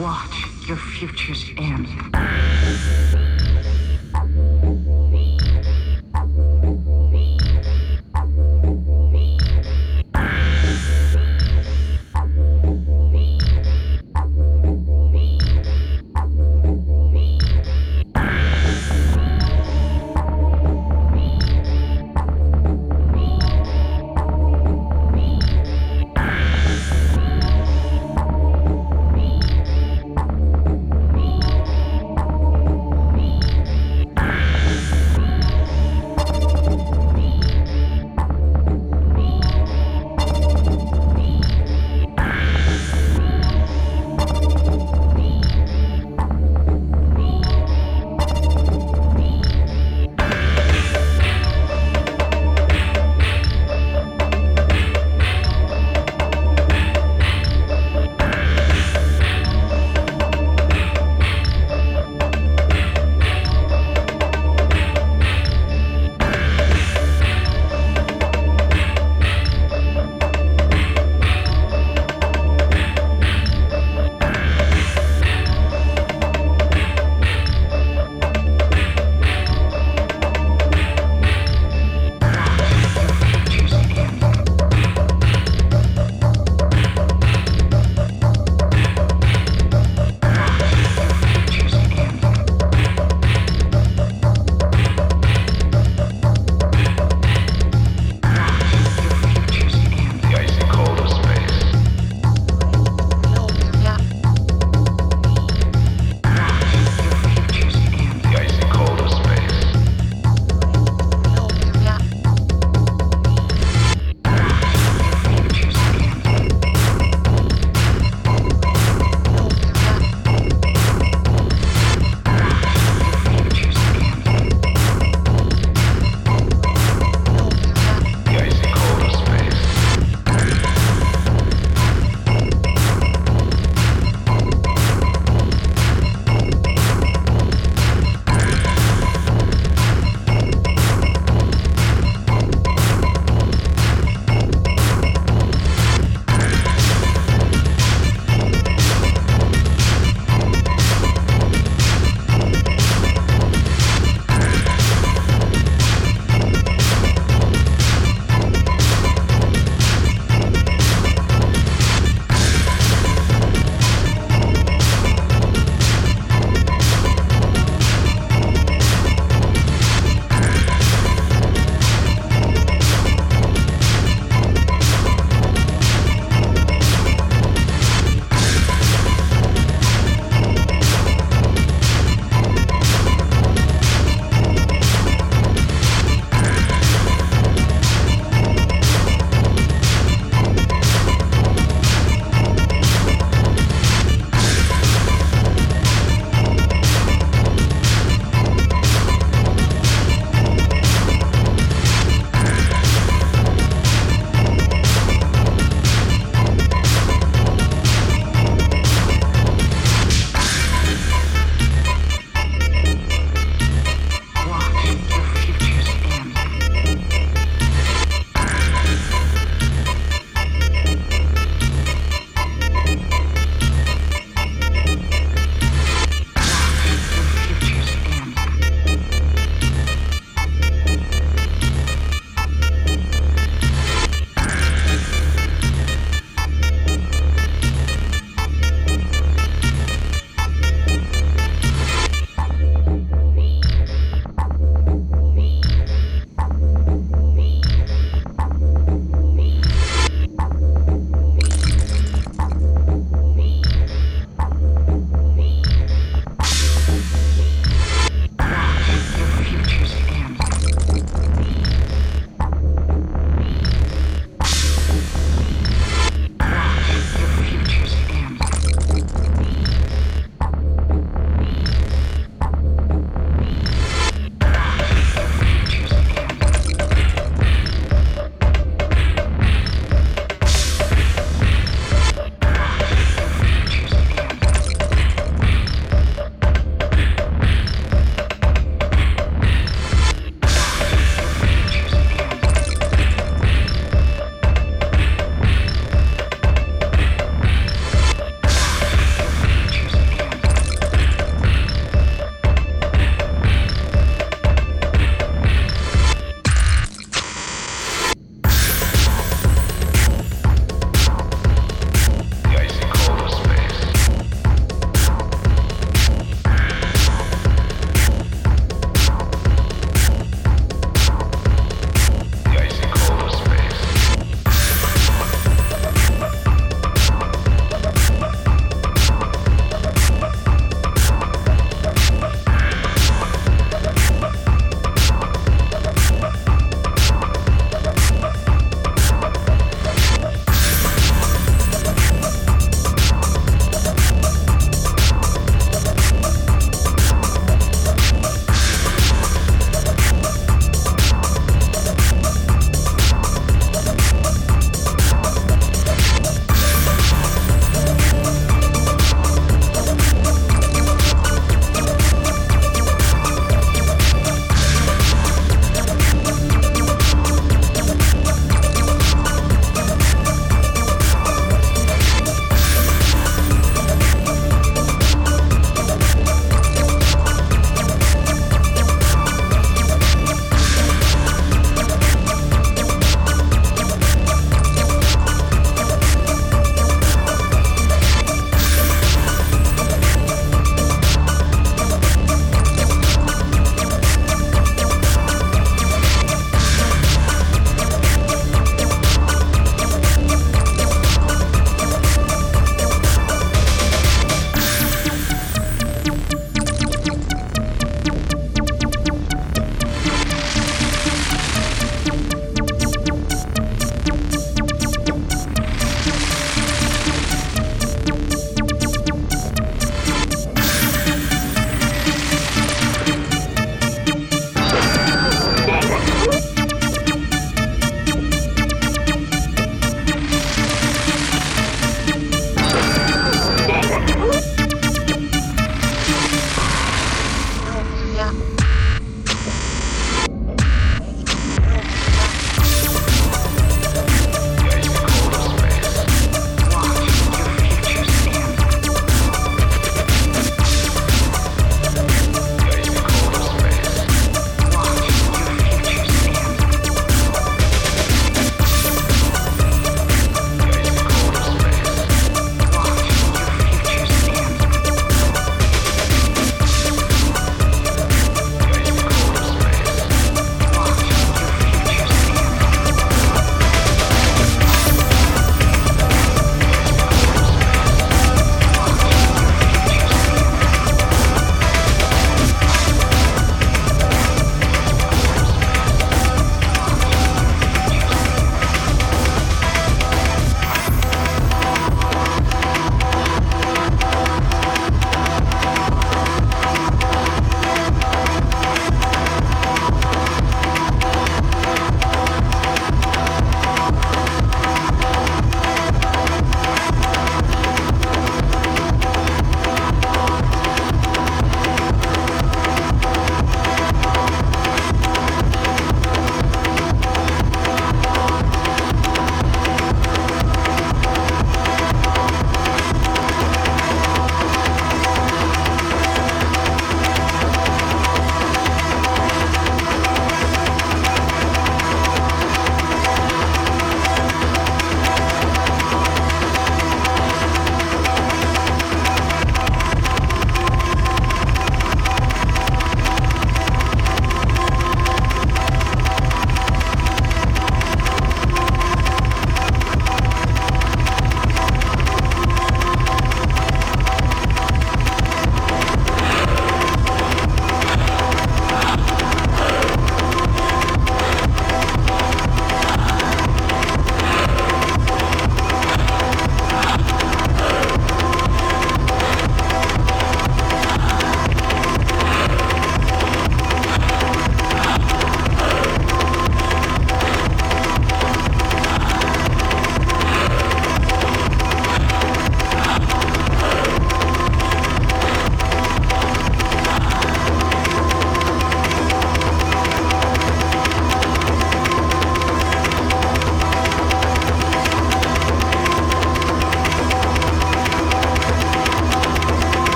watch your futures end.